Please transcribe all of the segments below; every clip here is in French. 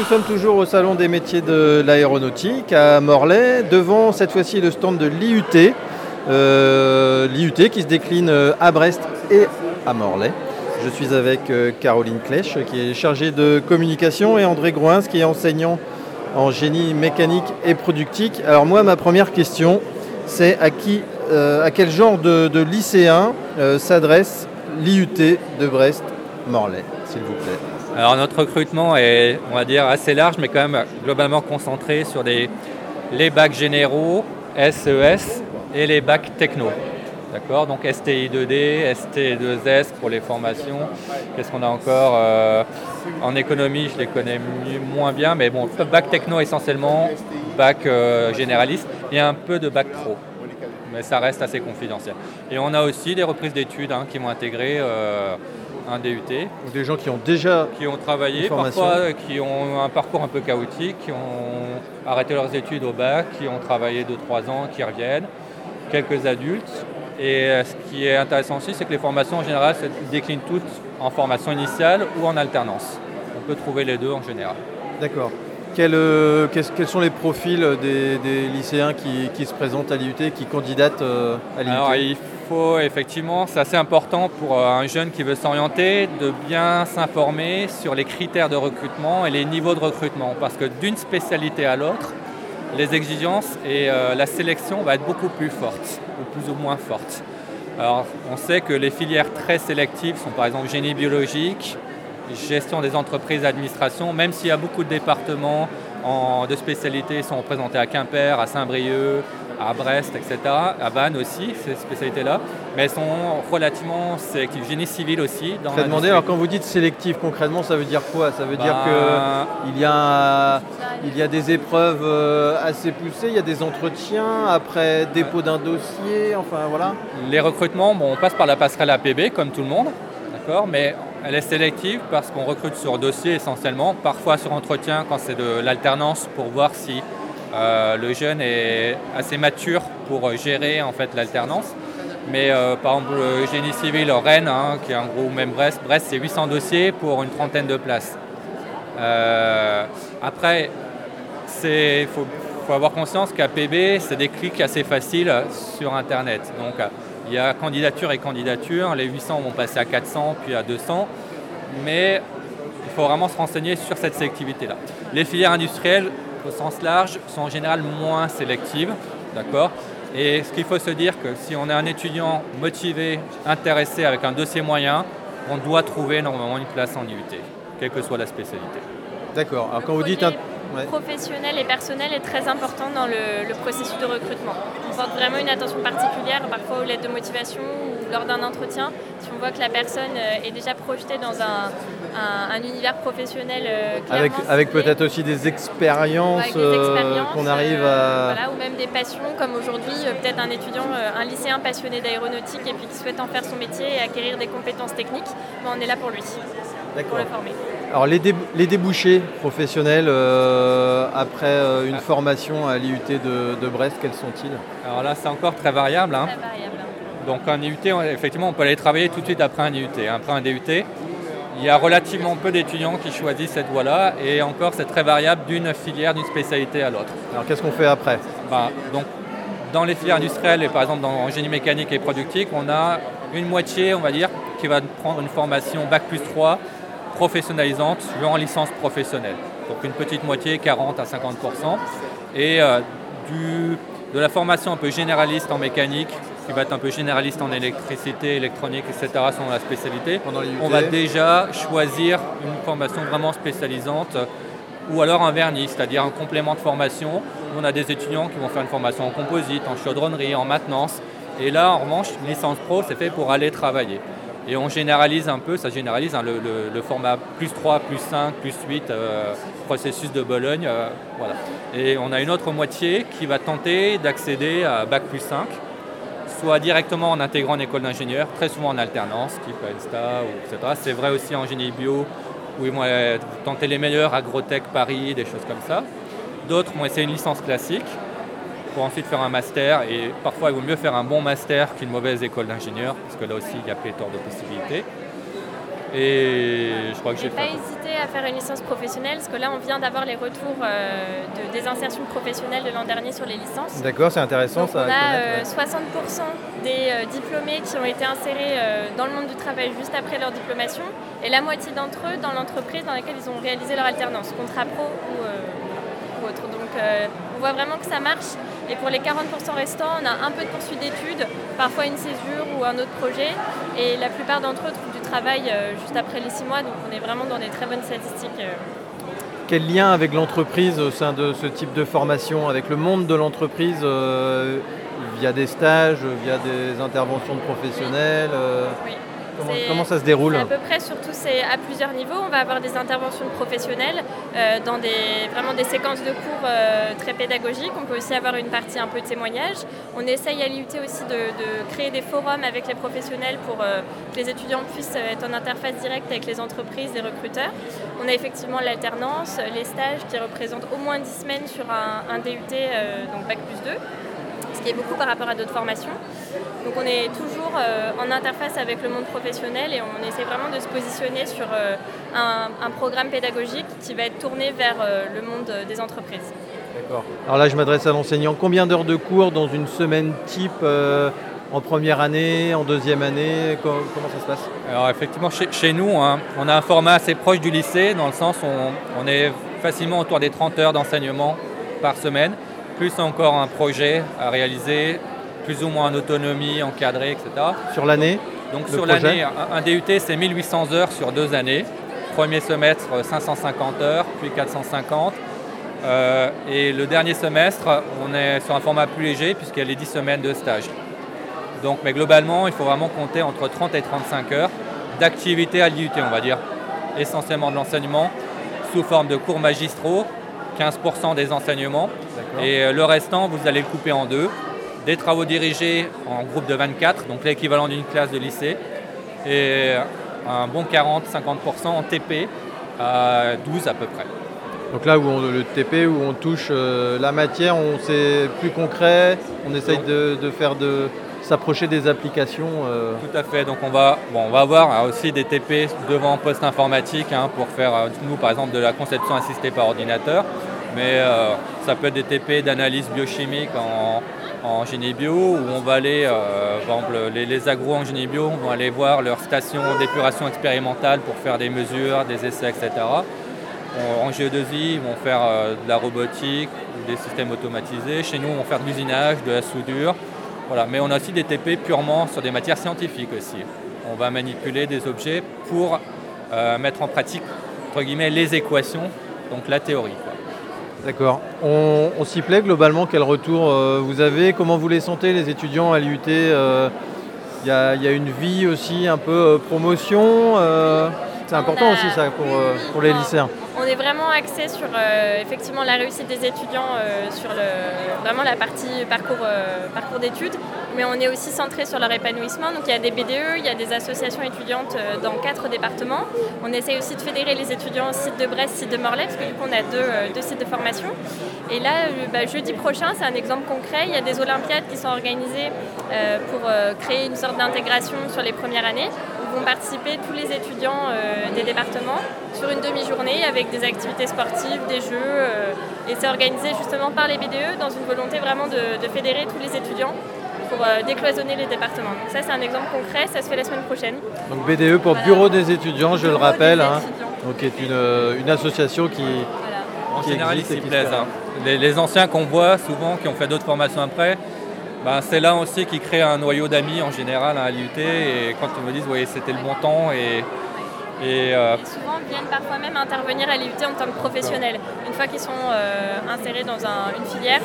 nous sommes toujours au Salon des métiers de l'aéronautique à Morlaix, devant cette fois-ci le stand de l'IUT, euh, l'IUT qui se décline à Brest et à Morlaix. Je suis avec euh, Caroline Clèche qui est chargée de communication et André Groins qui est enseignant en génie mécanique et productique. Alors moi, ma première question, c'est à qui, euh, à quel genre de, lycéen euh, s'adresse l'IUT de Brest-Morlaix, s'il vous plaît? Alors notre recrutement est, on va dire, assez large, mais quand même globalement concentré sur les bacs généraux, SES e et les bacs techno. D'accord? Donc STI 2D, ST 2S pour les formations. Qu'est-ce qu'on a encore euh, En économie, je les connais moins bien, mais bon, bac techno essentiellement, bac euh, généraliste et un peu de bac pro. Mais ça reste assez confidentiel. Et on a aussi des reprises d'études hein, qui vont intégrer euh, un DUT. Donc des gens qui ont déjà qui ont travaillé, parfois qui ont un parcours un peu chaotique, qui ont arrêté leurs études au bac, qui ont travaillé 2-3 ans, qui reviennent, quelques adultes et euh, ce qui est intéressant aussi, c'est que les formations en général se déclinent toutes en formation initiale ou en alternance. On peut trouver les deux en général. D'accord. Euh, quels, sont les profils des, lycéens qui, se présentent à l'IUT, qui candidatent euh, à l'IUT? Alors, il faut effectivement, c'est assez important pour un jeune qui veut s'orienter, de bien s'informer sur les critères de recrutement et les niveaux de recrutement. Parce que d'une spécialité à l'autre, les exigences et la sélection va être beaucoup plus fortes plus ou moins forte. Alors, on sait que les filières très sélectives sont par exemple génie biologique, gestion des entreprises, administration, même s'il y a beaucoup de départements en, de spécialités sont représentés à Quimper, à Saint-Brieuc, à Brest, etc., à Vannes aussi, ces spécialités-là, mais elles sont relativement sélectives. Génie civil aussi. Dans Je demander, alors quand vous dites sélectif, concrètement, ça veut dire quoi? Ça veut dire ben, qu'il y, a, il y a des épreuves euh, assez poussées, il y a des entretiens, après dépôt d'un dossier, enfin voilà Les recrutements, bon, on passe par la passerelle APB, comme tout le monde, d'accord, mais elle est sélective parce qu'on recrute sur dossier essentiellement, parfois sur entretien quand c'est de l'alternance pour voir si euh, le jeune est assez mature pour gérer en fait l'alternance. Mais euh, par exemple, le génie civil Rennes, hein, qui est un gros même Brest, Brest c'est 800 dossiers pour une trentaine de places. Euh, après, il faut, faut, avoir conscience qu'à PB, c'est des clics assez faciles sur Internet. Donc, il y a candidature et candidature. Les 800 vont passer à 400, puis à 200. Mais il faut vraiment se renseigner sur cette sélectivité-là. Les filières industrielles, au sens large, sont en général moins sélectives. D'accord? Et ce qu'il faut se dire, que si on est un étudiant motivé, intéressé, avec un dossier moyen, on doit trouver normalement une place en IUT, quelle que soit la spécialité. D'accord. Alors quand vous dites professionnel et personnel est très important dans le, processus de recrutement. On porte vraiment une attention particulière, parfois aux lettres de motivation ou lors d'un entretien, si on voit que la personne euh, est déjà projetée dans un, univers professionnel euh, Avec, avec peut-être aussi des expériences, euh, qu'on arrive à... Voilà, ou même des passions, comme aujourd'hui, peut-être un étudiant, un lycéen passionné d'aéronautique et puis qui souhaite en faire son métier et acquérir des compétences techniques, ben, on est là pour lui, pour le former. Alors les, débouchés professionnels euh, après euh, une formation à l'IUT de, Brest, quels sont-ils? Alors là c'est encore très variable. Hein. Donc un IUT, effectivement on peut aller travailler tout de suite après un IUT. Après un DUT, il y a relativement peu d'étudiants qui choisissent cette voie-là et encore c'est très variable d'une filière, d'une spécialité à l'autre. Alors qu'est-ce qu'on fait après? Bah, donc, Dans les filières industrielles et par exemple dans génie mécanique et productique, on a une moitié, on va dire, qui va prendre une formation Bac plus 3 professionnalisante en licence professionnelle. Donc une petite moitié, 40 à 50% Et euh, du, de la formation un peu généraliste en mécanique, qui va être un peu généraliste en électricité, électronique, etc., selon la spécialité, on va déjà choisir une formation vraiment spécialisante ou alors un vernis, c'est-à-dire un complément de formation. On a des étudiants qui vont faire une formation en composite, en chaudronnerie, en maintenance. Et là, en revanche, une licence pro, c'est fait pour aller travailler. Et on généralise un peu, ça généralise hein, le, format plus 3, plus 5, plus 8, euh, processus de Bologne. Euh, voilà. Et on a une autre moitié qui va tenter d'accéder à Bac plus 5, soit directement en intégrant une école d'ingénieur, très souvent en alternance, type ENSTA, etc. C'est vrai aussi en génie bio, où ils vont tenter les meilleurs, Agrotech Paris, des choses comme ça. D'autres vont essayer une licence classique, pour ensuite faire un master. Et parfois, il vaut mieux faire un bon master qu'une mauvaise école d'ingénieur, parce que là aussi, il y a pléthore de possibilités. Et je crois que j'ai pas fait. hésité à faire une licence professionnelle parce que là on vient d'avoir les retours euh, de- des insertions professionnelles de l'an dernier sur les licences. D'accord, c'est intéressant Donc ça. on a connaître, euh, 60% des euh, diplômés qui ont été insérés euh, dans le monde du travail juste après leur diplomation et la moitié d'entre eux dans l'entreprise dans laquelle ils ont réalisé leur alternance, contrat pro ou, euh, ou autre. Donc euh, on voit vraiment que ça marche et pour les 40% restants, on a un peu de poursuite d'études, parfois une césure ou un autre projet et la plupart d'entre eux trouvent du travail euh, juste après les 6 mois donc on est vraiment dans des très bonnes statistiques. euh. Quel lien avec l'entreprise au sein de ce type de formation, avec le monde de l'entreprise, euh, via des stages, via des interventions de professionnels euh, Oui. Comment, ça se déroule à peu près surtout c'est à plusieurs niveaux. On va avoir des interventions de professionnels euh, dans des, vraiment des séquences de cours euh, très pédagogiques. On peut aussi avoir une partie un peu témoignage. On essaye à l'IUT aussi de, de créer des forums avec les professionnels pour euh, que les étudiants puissent être en interface directe avec les entreprises et recruteurs. On a effectivement l'alternance, les stages qui représentent au moins 10 semaines sur un, un DUT, donc Bac plus 2 ce qui est beaucoup par rapport à d'autres formations. Donc on est toujours euh, en interface avec le monde professionnel et on essaie vraiment de se positionner sur euh, un, un programme pédagogique qui va être tourné vers euh, le monde des entreprises. D'accord. Alors là, je m'adresse à l'enseignant. Combien d'heures de cours dans une semaine type euh, en première année, en deuxième année? Co- Comment ça se passe? Alors effectivement, chez, chez nous, hein, on a un format assez proche du lycée, dans le sens où on, on est facilement autour des 30 heures d'enseignement par semaine, plus encore un projet à réaliser, plus ou moins en autonomie, encadré, etc. Sur l'année Donc sur l'année, un, un DUT, c'est 1800 heures sur deux années. Premier semestre, 550 heures, puis 450. Euh, et le dernier semestre, on est sur un format plus léger, puisqu'il y a les 10 semaines de stage. Donc, mais globalement, il faut vraiment compter entre 30 et 35 heures d'activité à l'IUT, on va dire. Essentiellement de l'enseignement, sous forme de cours magistraux, 15% des enseignements. Et euh, le restant, vous allez le couper en deux. Des travaux dirigés en groupe de 24, donc l'équivalent d'une classe de lycée. Et un bon 40-50% en TP, à 12 à peu près. Donc là où on, le TP, où on touche euh, la matière, on c'est plus concret, on essaye de, de faire de s'approcher des applications. euh, Tout à fait. Donc on va, bon, on va avoir euh, aussi des TP devant poste informatique hein, pour faire, euh, nous par exemple, de la conception assistée par ordinateur. Mais euh, ça peut être des TP d'analyse biochimique en, génie bio, où on va aller, euh, par exemple, les, les agros en génie bio, on va aller voir leur station d'épuration expérimentale pour faire des mesures, des essais, etc. En GE2I, ils vont faire euh, de la robotique, des systèmes automatisés. Chez nous, on va faire de l'usinage, de la soudure. Voilà. Mais on a aussi des TP purement sur des matières scientifiques aussi. On va manipuler des objets pour mettre en pratique, entre guillemets, les équations, donc la théorie. D'accord. On, on s'y plaît globalement Quel retour euh, vous avez? Comment vous les sentez les étudiants à l'IUT euh, Il y, a, il y a une vie aussi un peu euh, promotion. c'est important a- aussi ça pour, oui, oui, pour les non. lycéens. On est vraiment axé sur euh, effectivement la réussite des étudiants euh, sur le, vraiment la partie parcours, euh, parcours d'études, mais on est aussi centré sur leur épanouissement. Donc il y a des BDE, il y a des associations étudiantes euh, dans quatre départements. On essaie aussi de fédérer les étudiants au site de Brest, site de Morlaix, parce que du coup on a deux, euh, sites de formation. Et là, euh, bah, jeudi prochain, c'est un exemple concret. Il y a des Olympiades qui sont organisées pour créer une sorte d'intégration sur les premières années où vont participer tous les étudiants des départements sur une demi-journée avec des activités sportives, des jeux. et c'est organisé justement par les BDE dans une volonté vraiment de fédérer tous les étudiants pour euh, décloisonner les départements. Donc ça, c'est un exemple concret. Ça se fait la semaine prochaine. Donc BDE pour Voilà. Bureau des étudiants, je le Bureau rappelle, des hein, étudiants. donc qui est une, euh, une association qui, Voilà. En Qui général, ils existe et s'y plaisent. hein. Les, les anciens qu'on voit souvent, qui ont fait d'autres formations après, ben, c'est là aussi qu'ils créent un noyau d'amis en général hein, à l'IUT. Et quand ils me disent, oui, c'était le bon temps. Et, et, euh, Et souvent viennent parfois même intervenir à l'IUT en tant que professionnels. Une fois qu'ils sont euh, insérés dans un- une filière,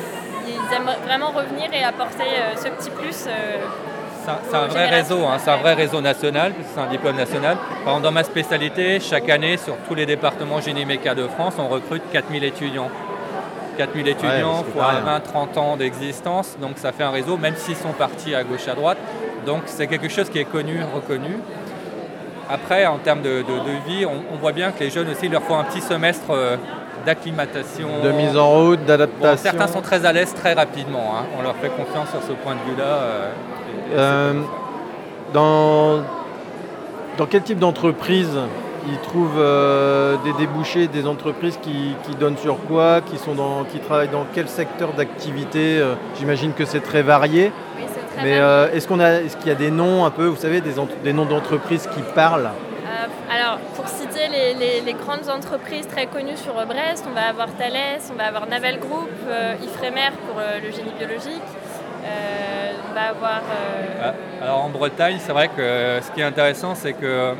ils aiment vraiment revenir et apporter euh, ce petit plus. euh, C'est un, vrai réseau, hein, c'est un vrai réseau national, c'est un diplôme national. Par exemple, dans ma spécialité, chaque année, sur tous les départements génie méca de France, on recrute 4000 étudiants. 4000 étudiants pour pas rien. 20-30 ans d'existence, donc ça fait un réseau, même s'ils sont partis à gauche à droite. Donc c'est quelque chose qui est connu, reconnu. Après, en termes de, de- de vie, on, on voit bien que les jeunes aussi, il leur faut un petit semestre euh, d'acclimatation. de mise en route, Bon, d'adaptation. certains sont très à l'aise très rapidement, hein. on leur fait confiance sur ce point de vue-là. euh, Euh, dans, dans quel type d'entreprise ils trouvent euh, des débouchés, des entreprises qui, donnent sur quoi, qui, sont dans, qui travaillent dans quel secteur d'activité J'imagine que c'est très varié. Oui, très Mais euh, est-ce qu'on a, est-ce qu'il y a des noms un peu, vous savez, des, des noms d'entreprises qui parlent? Alors, pour les, grandes entreprises très connues sur Brest, on va avoir Thales, on va avoir Naval Group, Ifremer pour le génie biologique. on va avoir. Ah, alors en Bretagne, c'est vrai que ce qui est intéressant, c'est que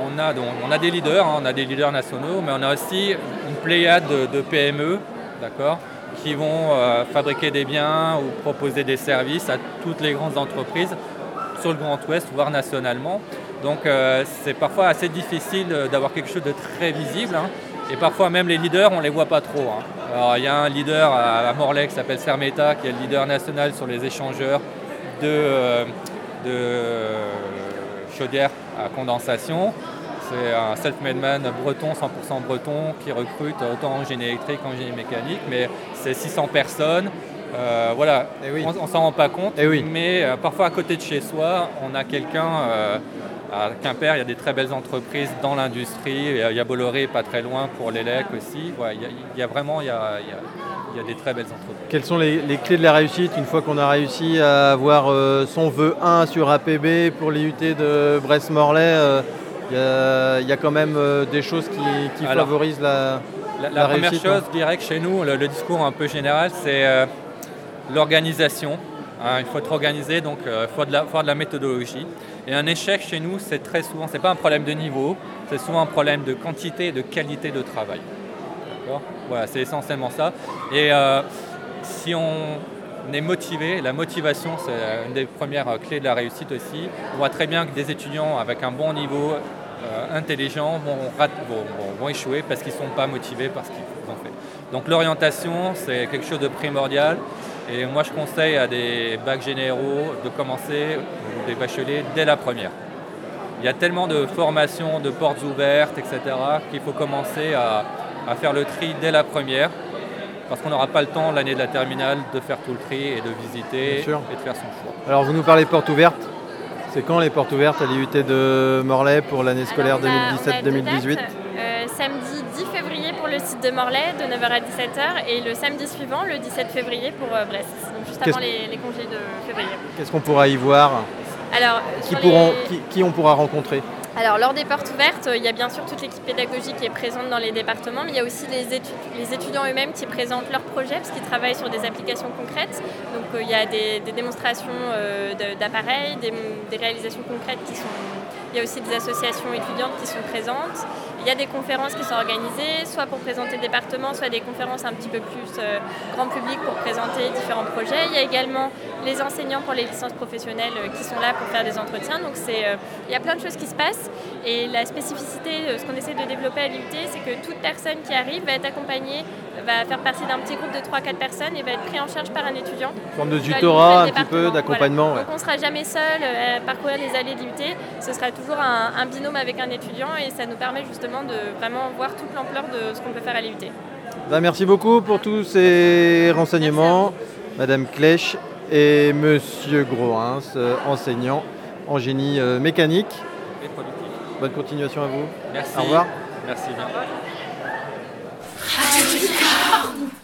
on a, donc, on a des leaders, hein, on a des leaders nationaux, mais on a aussi une pléiade de, PME, d'accord, qui vont euh, fabriquer des biens ou proposer des services à toutes les grandes entreprises sur le Grand Ouest, voire nationalement. Donc euh, c'est parfois assez difficile d'avoir quelque chose de très visible. Hein. et parfois même les leaders, on ne les voit pas trop. Hein. Alors il y a un leader à, Morlaix qui s'appelle Sermeta, qui est le leader national sur les échangeurs de, euh, de chaudières à condensation. C'est un self-made man breton, 100% breton, qui recrute autant en génie électrique qu'en génie mécanique, mais c'est 600 personnes. Euh, voilà, eh on, ne s'en rend pas compte, eh mais euh, parfois à côté de chez soi, on a quelqu'un euh, à Quimper, il y a des très belles entreprises dans l'industrie, il y a Bolloré pas très loin pour l'élec aussi. il, y a, vraiment il y a, des très belles entreprises. Quelles sont les, clés de la réussite une fois qu'on a réussi à avoir son vœu 1 sur APB pour l'IUT de Brest-Morlaix il y, a, quand même euh, des choses qui, favorisent la, la, première chose, je dirais que chez nous, le, discours un peu général, c'est euh, l'organisation. Hein, il faut être organisé, donc il euh, faut, de la, de la méthodologie. Et un échec chez nous, c'est très souvent, c'est pas un problème de niveau, c'est souvent un problème de quantité et de qualité de travail. Voilà, c'est essentiellement ça. Et si on est motivé, la motivation, c'est une des premières clés de la réussite aussi. On voit très bien que des étudiants avec un bon niveau euh, intelligents vont, vont, échouer parce qu'ils ne sont pas motivés par ce qu'ils ont fait. Donc l'orientation, c'est quelque chose de primordial. Et moi, je conseille à des bacs généraux de commencer, ou des bacheliers, dès la première. Il y a tellement de formations, de portes ouvertes, etc., qu'il faut commencer à, faire le tri dès la première, parce qu'on n'aura pas le temps l'année de la terminale de faire tout le tri et de visiter et de faire son choix. Alors vous nous parlez portes ouvertes c'est quand les portes ouvertes à l'IUT de Morlaix pour l'année scolaire 2017-2018 euh, Samedi 10 février pour le site de Morlaix de 9h à 17h et le samedi suivant, le 17 février pour euh, Brest, donc juste avant les, congés de février. Qu'est-ce qu'on pourra y voir? Alors, qui, pourront, qui on pourra rencontrer? Alors, lors des portes ouvertes, il y a bien sûr toute l'équipe pédagogique qui est présente dans les départements, mais il y a aussi les, les étudiants eux-mêmes qui présentent leurs projets parce qu'ils travaillent sur des applications concrètes. Donc, euh, il y a des, démonstrations euh, d'appareils, des, réalisations concrètes qui sont. Il y a aussi des associations étudiantes qui sont présentes. Il y a des conférences qui sont organisées, soit pour présenter le département, soit des conférences un petit peu plus euh, grand public pour présenter différents projets. Il y a également les enseignants pour les licences professionnelles euh, qui sont là pour faire des entretiens. Donc c'est, euh, il y a plein de choses qui se passent. Et la spécificité, ce qu'on essaie de développer à l'UT, c'est que toute personne qui arrive va être accompagnée, va faire partie d'un petit groupe de 3-4 personnes et va être pris en charge par un étudiant. Forme de tutorat, un petit peu d'accompagnement. Donc on ne sera jamais seul à parcourir les allées de l'UT. Ce sera toujours un, un binôme avec un étudiant et ça nous permet justement de vraiment voir toute l'ampleur de ce qu'on peut faire à l'IUT. Ben, merci beaucoup pour tous ces renseignements, Madame Clèche et Monsieur Grohins, euh, enseignant en génie euh, mécanique. Et productif. Bonne continuation à vous. Merci. Au revoir. Merci bien.